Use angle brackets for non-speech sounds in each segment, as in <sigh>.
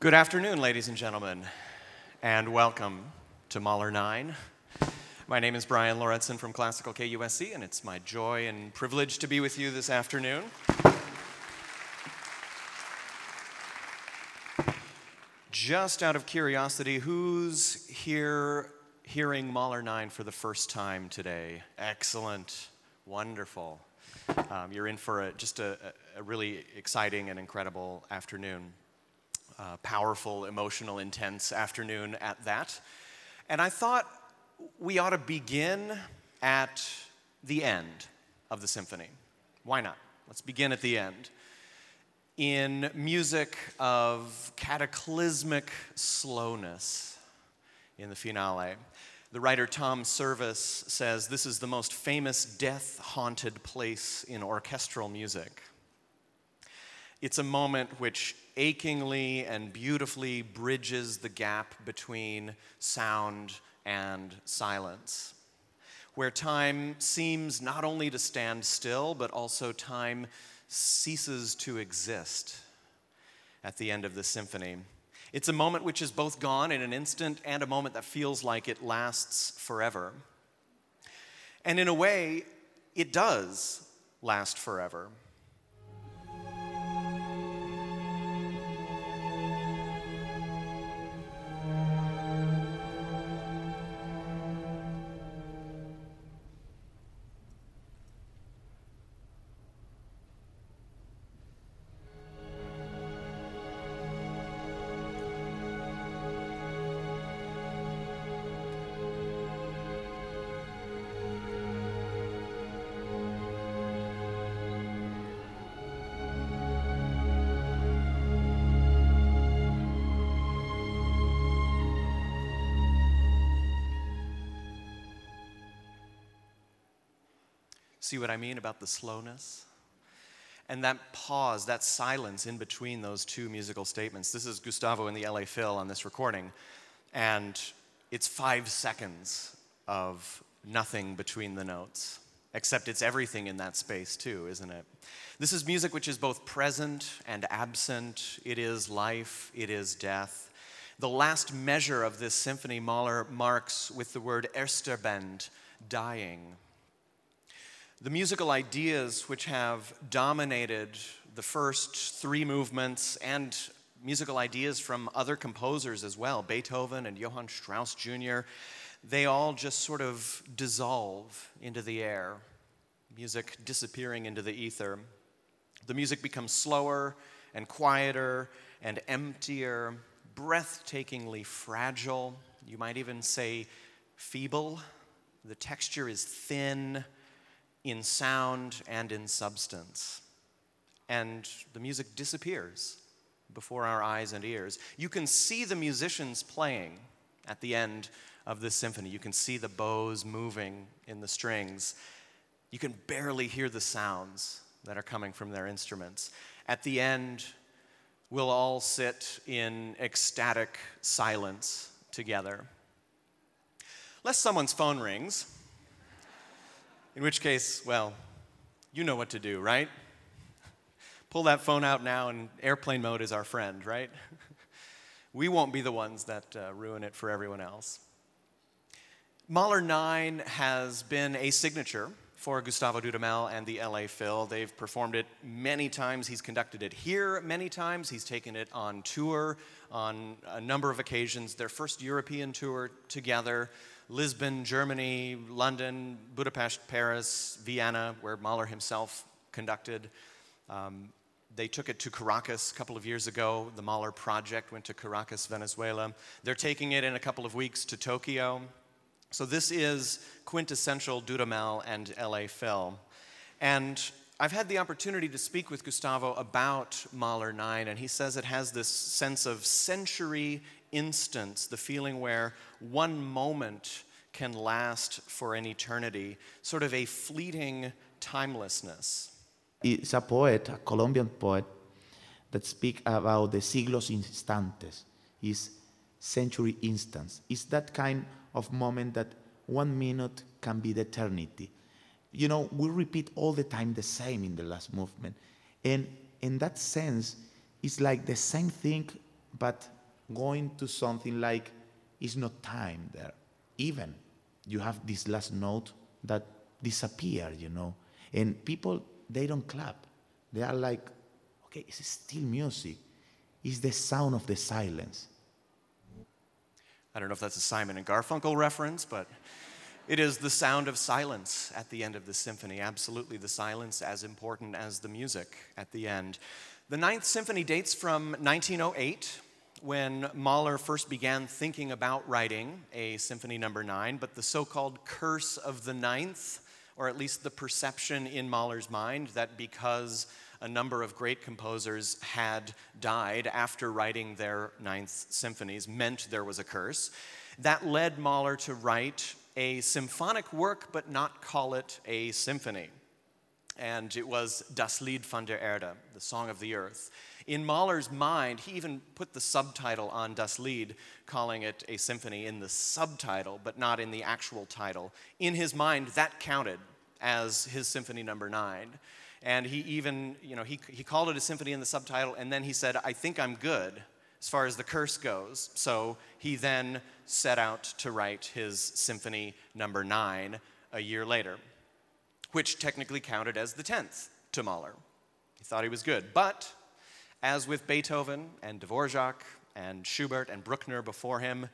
Good afternoon, ladies and gentlemen, and welcome to Mahler 9. My name is Brian Lauritzen from Classical KUSC, and it's my joy and privilege to be with you this afternoon. Just out of curiosity, who's here hearing Mahler 9 for the first time today? Excellent, wonderful. Um, you're in for a, just a, a really exciting and incredible afternoon. Uh, powerful, emotional, intense afternoon at that. And I thought we ought to begin at the end of the symphony. Why not? Let's begin at the end. In music of cataclysmic slowness in the finale, the writer Tom Service says this is the most famous death haunted place in orchestral music. It's a moment which achingly and beautifully bridges the gap between sound and silence, where time seems not only to stand still, but also time ceases to exist at the end of the symphony. It's a moment which is both gone in an instant and a moment that feels like it lasts forever. And in a way, it does last forever. See what I mean about the slowness? And that pause, that silence in between those two musical statements. This is Gustavo in the LA Phil on this recording, and it's five seconds of nothing between the notes, except it's everything in that space too, isn't it? This is music which is both present and absent. It is life, it is death. The last measure of this symphony, Mahler marks with the word Ersterbend, dying. The musical ideas which have dominated the first three movements and musical ideas from other composers as well, Beethoven and Johann Strauss Jr., they all just sort of dissolve into the air, music disappearing into the ether. The music becomes slower and quieter and emptier, breathtakingly fragile. You might even say feeble. The texture is thin in sound and in substance. And the music disappears before our eyes and ears. You can see the musicians playing at the end of this symphony. You can see the bows moving in the strings. You can barely hear the sounds that are coming from their instruments. At the end, we'll all sit in ecstatic silence together. Lest someone's phone rings, in which case, well, you know what to do, right? <laughs> Pull that phone out now, and airplane mode is our friend, right? <laughs> we won't be the ones that uh, ruin it for everyone else. Mahler 9 has been a signature for Gustavo Dudamel and the LA Phil. They've performed it many times. He's conducted it here many times. He's taken it on tour on a number of occasions. Their first European tour together Lisbon, Germany, London, Budapest, Paris, Vienna, where Mahler himself conducted. Um, they took it to Caracas a couple of years ago. The Mahler Project went to Caracas, Venezuela. They're taking it in a couple of weeks to Tokyo. So this is quintessential Dudamel and LA Phil. And I've had the opportunity to speak with Gustavo about Mahler 9, and he says it has this sense of century instance, the feeling where one moment can last for an eternity, sort of a fleeting timelessness. It's a poet, a Colombian poet, that speaks about the siglos instantes, is century instance. It's that kind of moment that one minute can be the eternity. You know, we repeat all the time the same in the last movement. And in that sense, it's like the same thing but going to something like it's not time there. Even you have this last note that disappear, you know, and people they don't clap. They are like, okay, it's still music. It's the sound of the silence. I don't know if that's a Simon and Garfunkel reference, but it is the sound of silence at the end of the symphony. Absolutely, the silence as important as the music at the end. The Ninth Symphony dates from 1908 when Mahler first began thinking about writing a Symphony Number no. 9, but the so called curse of the ninth, or at least the perception in Mahler's mind that because a number of great composers had died after writing their ninth symphonies meant there was a curse. That led Mahler to write a symphonic work, but not call it a symphony. And it was Das Lied von der Erde, the Song of the Earth. In Mahler's mind, he even put the subtitle on Das Lied, calling it a symphony in the subtitle, but not in the actual title. In his mind, that counted as his symphony number nine. And he even, you know, he, he called it a symphony in the subtitle, and then he said, I think I'm good as far as the curse goes. So he then set out to write his symphony number nine a year later, which technically counted as the 10th to Mahler. He thought he was good. But as with Beethoven and Dvorak and Schubert and Bruckner before him,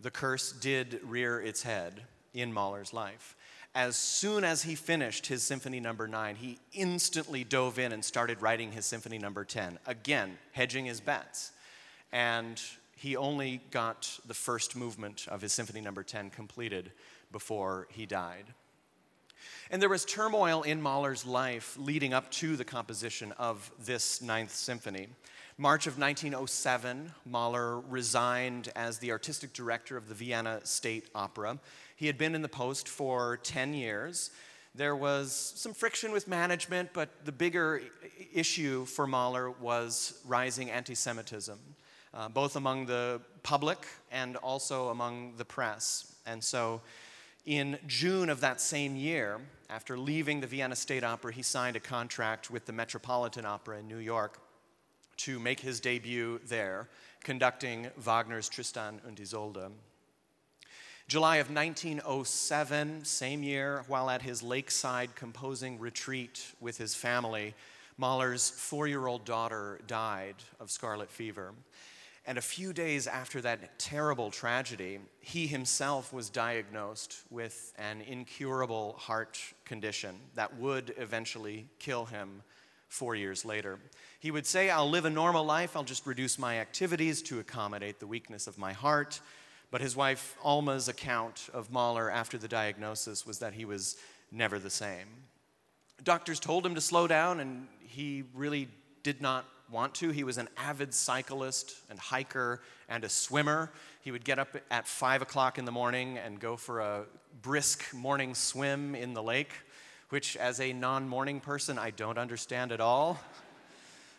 the curse did rear its head in Mahler's life. As soon as he finished his symphony number 9, he instantly dove in and started writing his symphony number 10, again, hedging his bets and he only got the first movement of his Symphony Number no. 10 completed before he died. And there was turmoil in Mahler's life leading up to the composition of this Ninth Symphony. March of 1907, Mahler resigned as the artistic director of the Vienna State Opera. He had been in the post for 10 years. There was some friction with management, but the bigger issue for Mahler was rising anti Semitism uh, both among the public and also among the press. And so in June of that same year, after leaving the Vienna State Opera, he signed a contract with the Metropolitan Opera in New York to make his debut there, conducting Wagner's Tristan und Isolde. July of 1907, same year, while at his lakeside composing retreat with his family, Mahler's four year old daughter died of scarlet fever. And a few days after that terrible tragedy, he himself was diagnosed with an incurable heart condition that would eventually kill him four years later. He would say, I'll live a normal life, I'll just reduce my activities to accommodate the weakness of my heart. But his wife Alma's account of Mahler after the diagnosis was that he was never the same. Doctors told him to slow down, and he really did not want to. He was an avid cyclist and hiker and a swimmer. He would get up at five o'clock in the morning and go for a brisk morning swim in the lake, which, as a non morning person, I don't understand at all.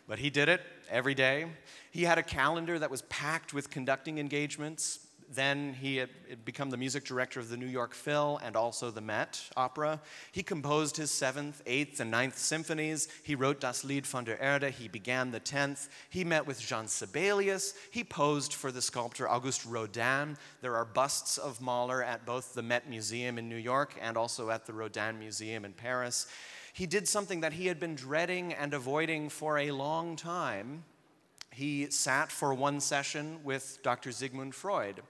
But he did it every day. He had a calendar that was packed with conducting engagements, then he had become the music director of the New York Phil and also the Met Opera. He composed his seventh, eighth, and ninth symphonies. He wrote Das Lied von der Erde. He began the tenth. He met with Jean Sibelius. He posed for the sculptor Auguste Rodin. There are busts of Mahler at both the Met Museum in New York and also at the Rodin Museum in Paris. He did something that he had been dreading and avoiding for a long time. He sat for one session with Dr. Sigmund Freud.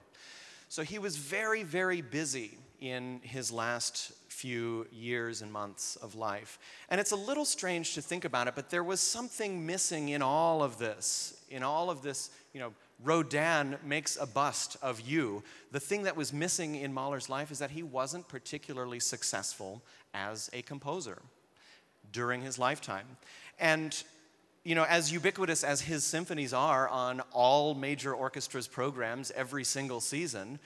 So he was very, very busy in his last few years and months of life. And it's a little strange to think about it, but there was something missing in all of this. In all of this, you know, Rodin makes a bust of you. The thing that was missing in Mahler's life is that he wasn't particularly successful as a composer during his lifetime. And you know, as ubiquitous as his symphonies are on all major orchestras' programs every single season,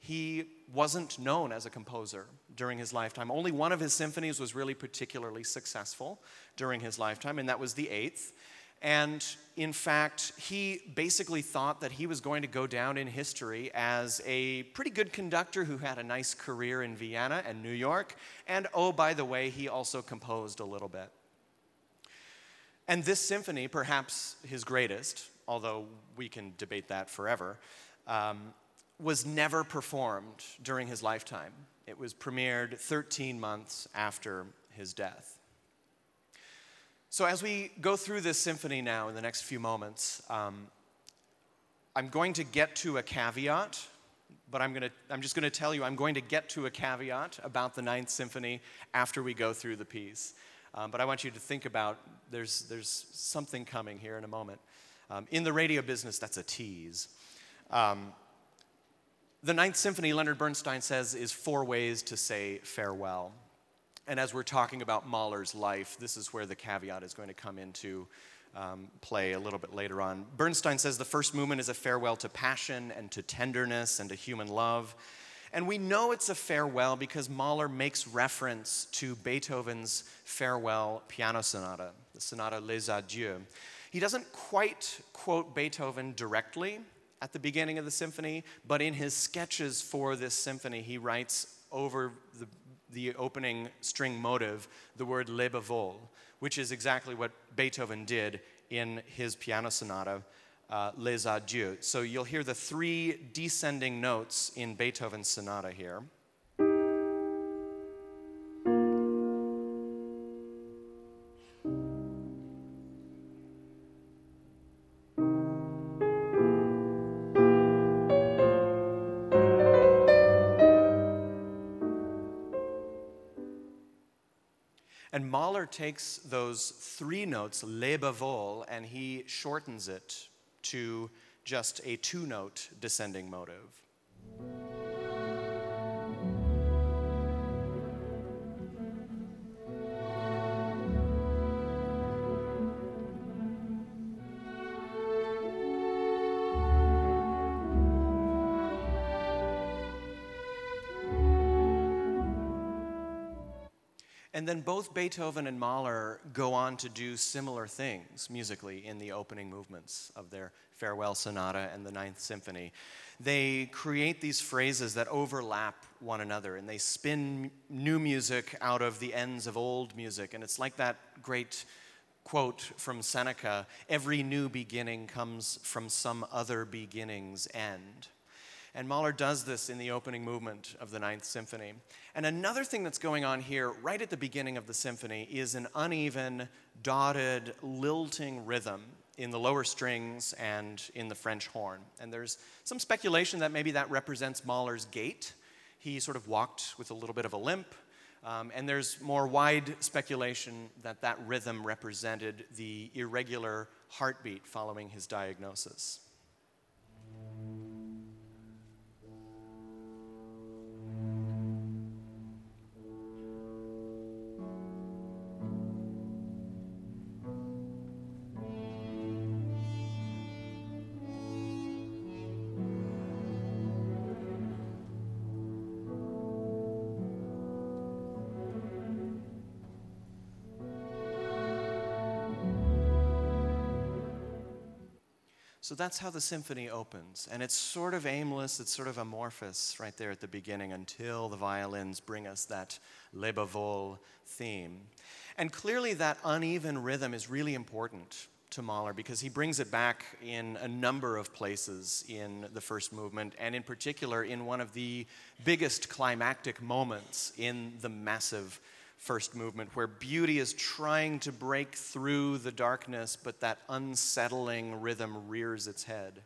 he wasn't known as a composer during his lifetime. Only one of his symphonies was really particularly successful during his lifetime, and that was the eighth. And in fact, he basically thought that he was going to go down in history as a pretty good conductor who had a nice career in Vienna and New York. And oh, by the way, he also composed a little bit. And this symphony, perhaps his greatest, although we can debate that forever, um, was never performed during his lifetime. It was premiered 13 months after his death. So, as we go through this symphony now in the next few moments, um, I'm going to get to a caveat, but I'm, gonna, I'm just going to tell you I'm going to get to a caveat about the Ninth Symphony after we go through the piece. Um, but I want you to think about there's, there's something coming here in a moment. Um, in the radio business, that's a tease. Um, the Ninth Symphony, Leonard Bernstein says, is four ways to say farewell. And as we're talking about Mahler's life, this is where the caveat is going to come into um, play a little bit later on. Bernstein says the first movement is a farewell to passion and to tenderness and to human love. And we know it's a farewell because Mahler makes reference to Beethoven's farewell piano sonata, the sonata Les Adieux. He doesn't quite quote Beethoven directly at the beginning of the symphony, but in his sketches for this symphony, he writes over the, the opening string motive the word Lebewohl, which is exactly what Beethoven did in his piano sonata uh, Les Adieux. So you'll hear the three descending notes in Beethoven's sonata here. And Mahler takes those three notes, Lebewohl, and he shortens it to just a two note descending motive. Beethoven and Mahler go on to do similar things musically in the opening movements of their Farewell Sonata and the Ninth Symphony. They create these phrases that overlap one another and they spin new music out of the ends of old music. And it's like that great quote from Seneca every new beginning comes from some other beginning's end. And Mahler does this in the opening movement of the Ninth Symphony. And another thing that's going on here, right at the beginning of the symphony, is an uneven, dotted, lilting rhythm in the lower strings and in the French horn. And there's some speculation that maybe that represents Mahler's gait. He sort of walked with a little bit of a limp. Um, and there's more wide speculation that that rhythm represented the irregular heartbeat following his diagnosis. So that's how the symphony opens. And it's sort of aimless, it's sort of amorphous right there at the beginning until the violins bring us that Lebewohl theme. And clearly, that uneven rhythm is really important to Mahler because he brings it back in a number of places in the first movement, and in particular in one of the biggest climactic moments in the massive first movement, where beauty is trying to break through the darkness, but that unsettling rhythm rears its head.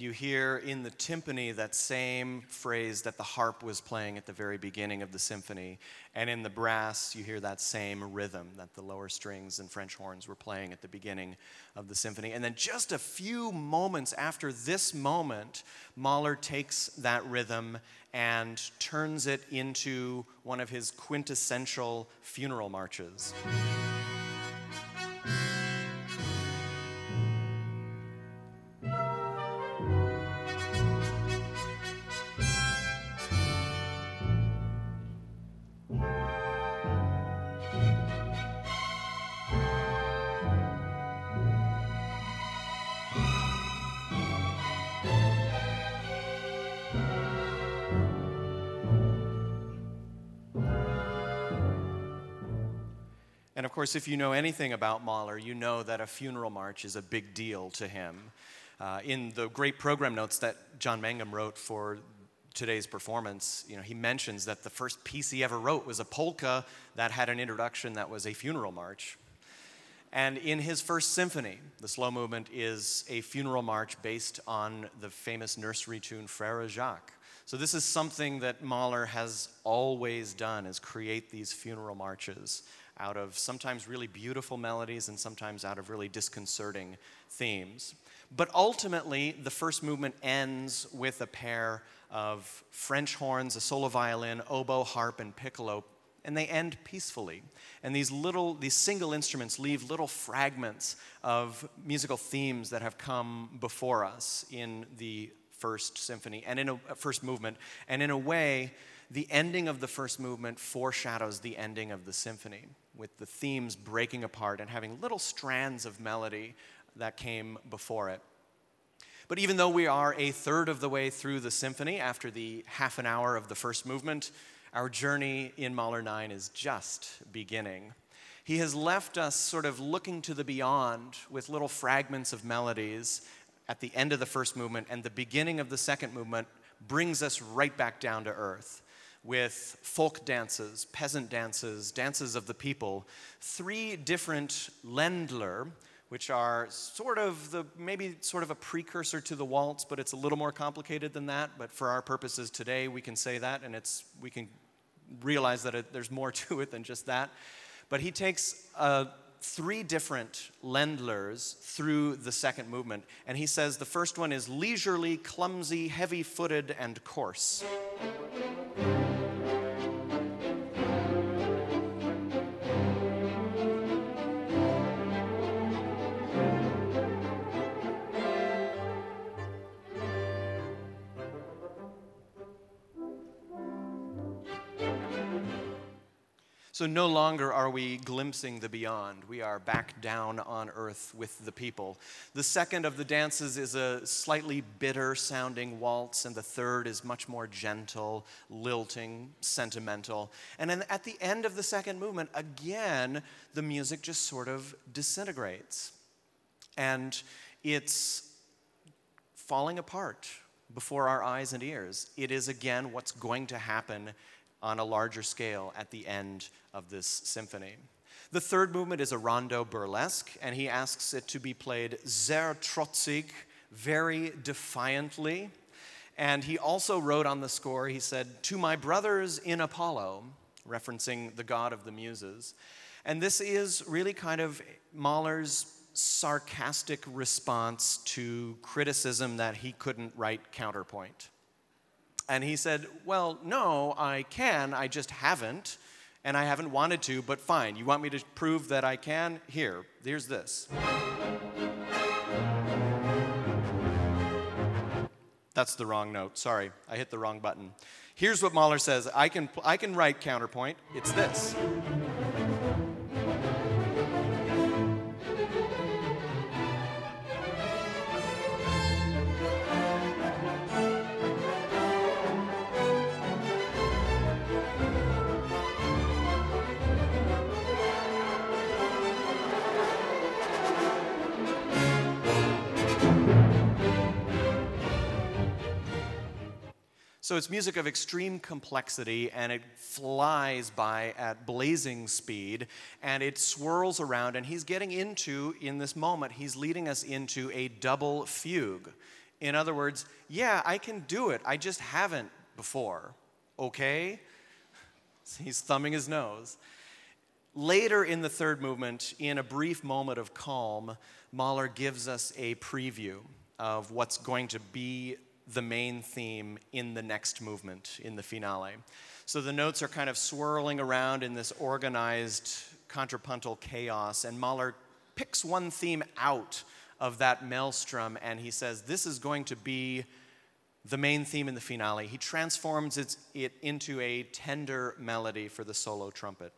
And you hear in the timpani that same phrase that the harp was playing at the very beginning of the symphony. And in the brass, you hear that same rhythm that the lower strings and French horns were playing at the beginning of the symphony. And then just a few moments after this moment, Mahler takes that rhythm and turns it into one of his quintessential funeral marches. Course, if you know anything about Mahler, you know that a funeral march is a big deal to him. Uh, in the great program notes that John Mangum wrote for today's performance, you know, he mentions that the first piece he ever wrote was a polka that had an introduction that was a funeral march. And in his first symphony, the slow movement is a funeral march based on the famous nursery tune Frère Jacques. So this is something that Mahler has always done is create these funeral marches out of sometimes really beautiful melodies and sometimes out of really disconcerting themes. But ultimately, the first movement ends with a pair of French horns, a solo violin, oboe, harp, and piccolo, and they end peacefully. And these little, these single instruments leave little fragments of musical themes that have come before us in the first symphony and in a first movement. And in a way, the ending of the first movement foreshadows the ending of the symphony with the themes breaking apart and having little strands of melody that came before it. But even though we are a third of the way through the symphony after the half an hour of the first movement, our journey in Mahler 9 is just beginning. He has left us sort of looking to the beyond with little fragments of melodies at the end of the first movement, and the beginning of the second movement brings us right back down to earth with folk dances, peasant dances, dances of the people, three different Ländler, which are sort of the maybe sort of a precursor to the waltz, but it's a little more complicated than that. But for our purposes today, we can say that, and it's we can realize that it, there's more <laughs> to it than just that. But he takes uh, three different Ländlers through the second movement, and he says the first one is leisurely, clumsy, heavy-footed, and coarse. So no longer are we glimpsing the beyond. We are back down on earth with the people. The second of the dances is a slightly bitter sounding waltz, and the third is much more gentle, lilting, sentimental. And then at the end of the second movement, again, the music just sort of disintegrates. And it's falling apart before our eyes and ears. It is again what's going to happen on a larger scale at the end of this symphony. The third movement is a rondo burlesque, and he asks it to be played sehr trotzig, very defiantly. And he also wrote on the score, he said, To my brothers in Apollo, referencing the god of the muses. And this is really kind of Mahler's sarcastic response to criticism that he couldn't write counterpoint. And he said, Well, no, I can, I just haven't, and I haven't wanted to, but fine. You want me to prove that I can? Here, here's this. That's the wrong note. Sorry, I hit the wrong button. Here's what Mahler says I can, I can write counterpoint. It's this. So it's music of extreme complexity and it flies by at blazing speed and it swirls around. And he's getting into, in this moment, he's leading us into a double fugue. In other words, yeah, I can do it. I just haven't before. Okay? <laughs> He's thumbing his nose. Later in the third movement, in a brief moment of calm, Mahler gives us a preview of what's going to be the main theme in the next movement, in the finale. So the notes are kind of swirling around in this organized contrapuntal chaos, and Mahler picks one theme out of that maelstrom and he says, This is going to be the main theme in the finale. He transforms it into a tender melody for the solo trumpet.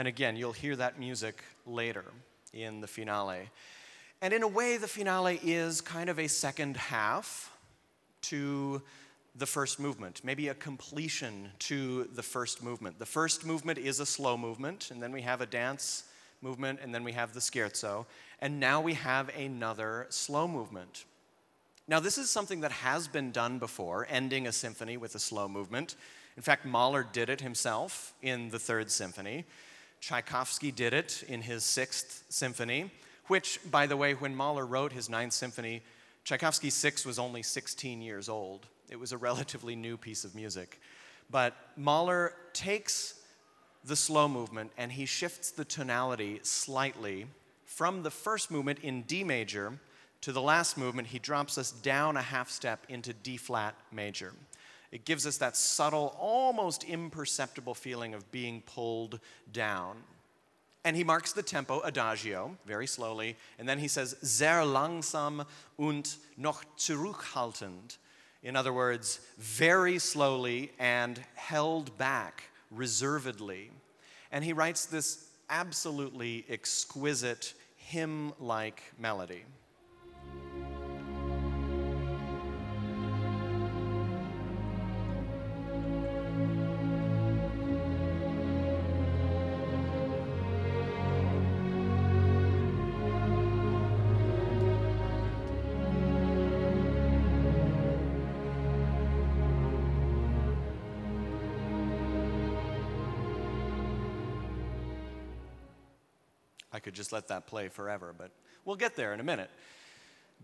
And again, you'll hear that music later in the finale. And in a way, the finale is kind of a second half to the first movement, maybe a completion to the first movement. The first movement is a slow movement, and then we have a dance movement, and then we have the scherzo, and now we have another slow movement. Now, this is something that has been done before, ending a symphony with a slow movement. In fact, Mahler did it himself in the Third Symphony. Tchaikovsky did it in his Sixth Symphony, which, by the way, when Mahler wrote his Ninth Symphony, Tchaikovsky's Six was only 16 years old. It was a relatively new piece of music. But Mahler takes the slow movement and he shifts the tonality slightly from the first movement in D major to the last movement, he drops us down a half step into D flat major. It gives us that subtle, almost imperceptible feeling of being pulled down. And he marks the tempo adagio, very slowly, and then he says, sehr langsam und noch zurückhaltend. In other words, very slowly and held back reservedly. And he writes this absolutely exquisite hymn like melody. Just let that play forever, but we'll get there in a minute.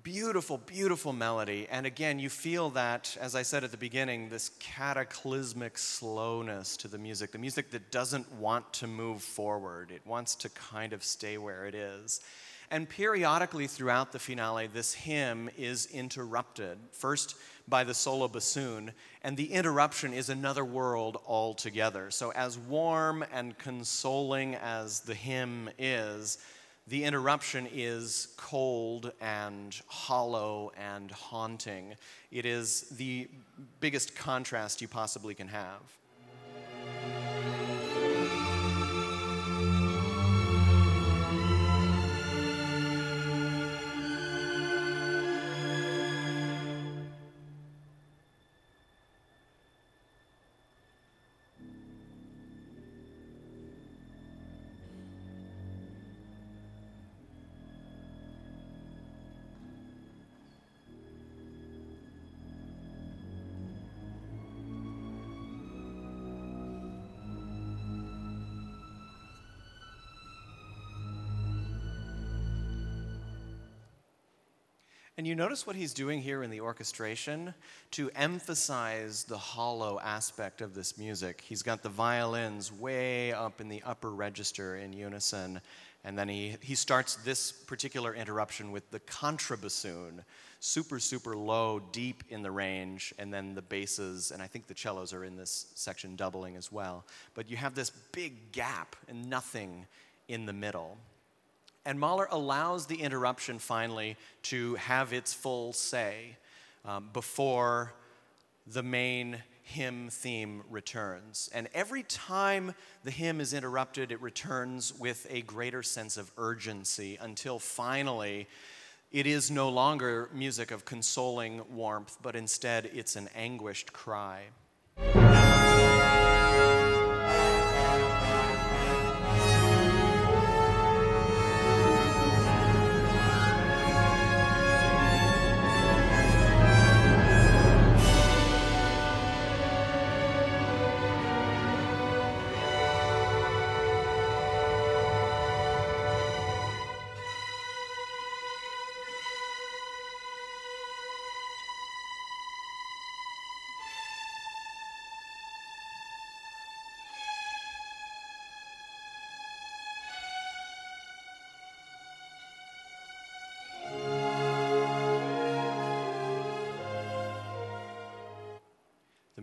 Beautiful, beautiful melody. And again, you feel that, as I said at the beginning, this cataclysmic slowness to the music, the music that doesn't want to move forward, it wants to kind of stay where it is. And periodically throughout the finale, this hymn is interrupted. First, by the solo bassoon, and the interruption is another world altogether. So, as warm and consoling as the hymn is, the interruption is cold and hollow and haunting. It is the biggest contrast you possibly can have. And you notice what he's doing here in the orchestration to emphasize the hollow aspect of this music. He's got the violins way up in the upper register in unison, and then he, he starts this particular interruption with the contrabassoon, super, super low, deep in the range, and then the basses, and I think the cellos are in this section doubling as well. But you have this big gap and nothing in the middle. And Mahler allows the interruption finally to have its full say um, before the main hymn theme returns. And every time the hymn is interrupted, it returns with a greater sense of urgency until finally it is no longer music of consoling warmth, but instead it's an anguished cry.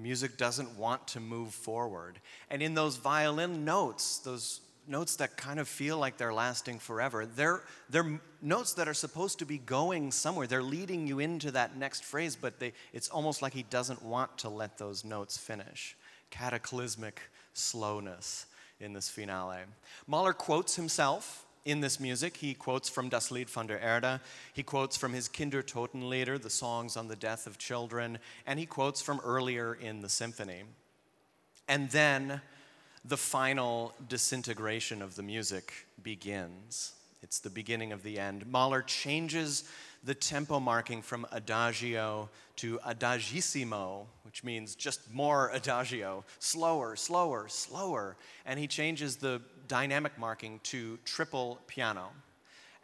Music doesn't want to move forward. And in those violin notes, those notes that kind of feel like they're lasting forever, they're, they're notes that are supposed to be going somewhere. They're leading you into that next phrase, but they, it's almost like he doesn't want to let those notes finish. Cataclysmic slowness in this finale. Mahler quotes himself in this music. He quotes from Das Lied von der Erde, he quotes from his Kindertotenlieder, the songs on the death of children, and he quotes from earlier in the symphony. And then the final disintegration of the music begins. It's the beginning of the end. Mahler changes the tempo marking from adagio to adagissimo, which means just more adagio, slower, slower, slower. And he changes the dynamic marking to triple piano,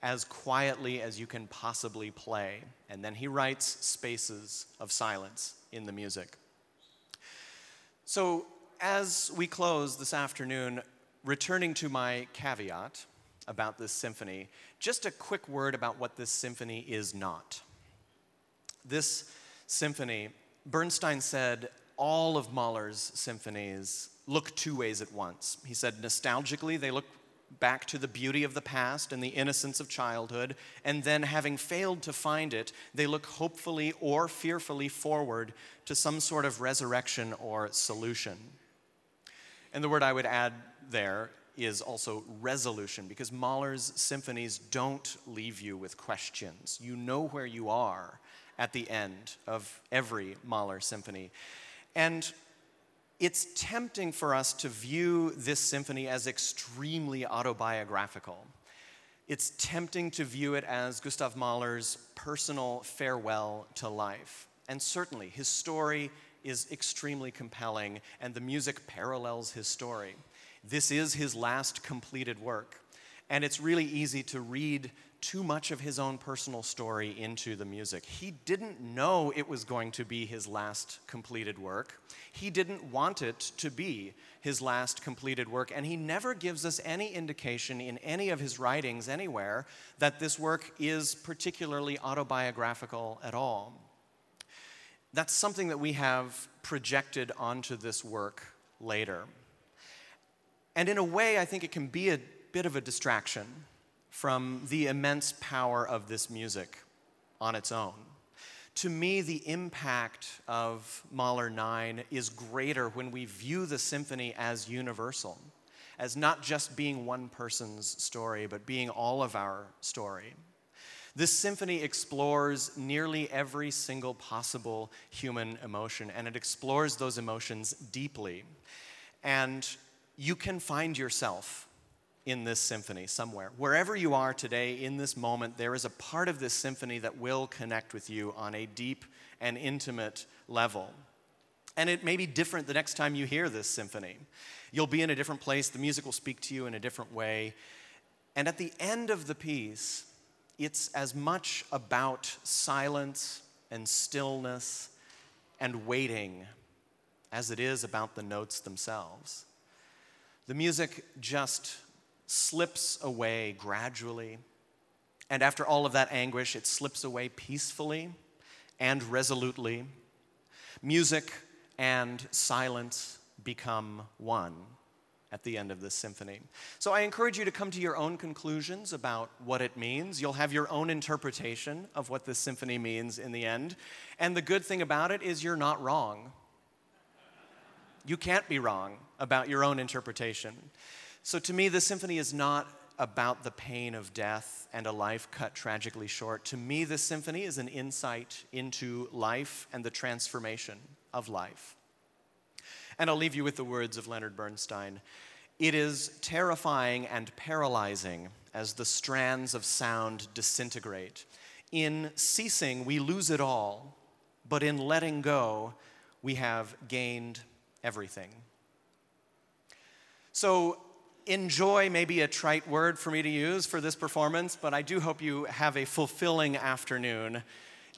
as quietly as you can possibly play. And then he writes spaces of silence in the music. So, as we close this afternoon, returning to my caveat about this symphony, just a quick word about what this symphony is not. This symphony, Bernstein said, all of Mahler's symphonies look two ways at once. He said, nostalgically, they look back to the beauty of the past and the innocence of childhood, and then, having failed to find it, they look hopefully or fearfully forward to some sort of resurrection or solution. And the word I would add there is also resolution, because Mahler's symphonies don't leave you with questions. You know where you are at the end of every Mahler symphony. And it's tempting for us to view this symphony as extremely autobiographical. It's tempting to view it as Gustav Mahler's personal farewell to life. And certainly, his story is extremely compelling, and the music parallels his story. This is his last completed work, and it's really easy to read too much of his own personal story into the music. He didn't know it was going to be his last completed work. He didn't want it to be his last completed work, and he never gives us any indication in any of his writings anywhere that this work is particularly autobiographical at all. That's something that we have projected onto this work later. And in a way, I think it can be a bit of a distraction from the immense power of this music on its own. To me, the impact of Mahler 9 is greater when we view the symphony as universal, as not just being one person's story, but being all of our story. This symphony explores nearly every single possible human emotion, and it explores those emotions deeply. And you can find yourself in this symphony somewhere. Wherever you are today in this moment, there is a part of this symphony that will connect with you on a deep and intimate level. And it may be different the next time you hear this symphony. You'll be in a different place, the music will speak to you in a different way. And at the end of the piece, it's as much about silence and stillness and waiting as it is about the notes themselves. The music just slips away gradually. And after all of that anguish, it slips away peacefully and resolutely. Music and silence become one at the end of this symphony. So I encourage you to come to your own conclusions about what it means. You'll have your own interpretation of what this symphony means in the end. And the good thing about it is you're not wrong. You can't be wrong about your own interpretation. So to me, the symphony is not about the pain of death and a life cut tragically short. To me, this symphony is an insight into life and the transformation of life. And I'll leave you with the words of Leonard Bernstein It is terrifying and paralyzing as the strands of sound disintegrate. In ceasing, we lose it all, but in letting go, we have gained everything. So, enjoy may be a trite word for me to use for this performance, but I do hope you have a fulfilling afternoon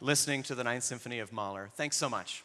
listening to the Ninth Symphony of Mahler. Thanks so much.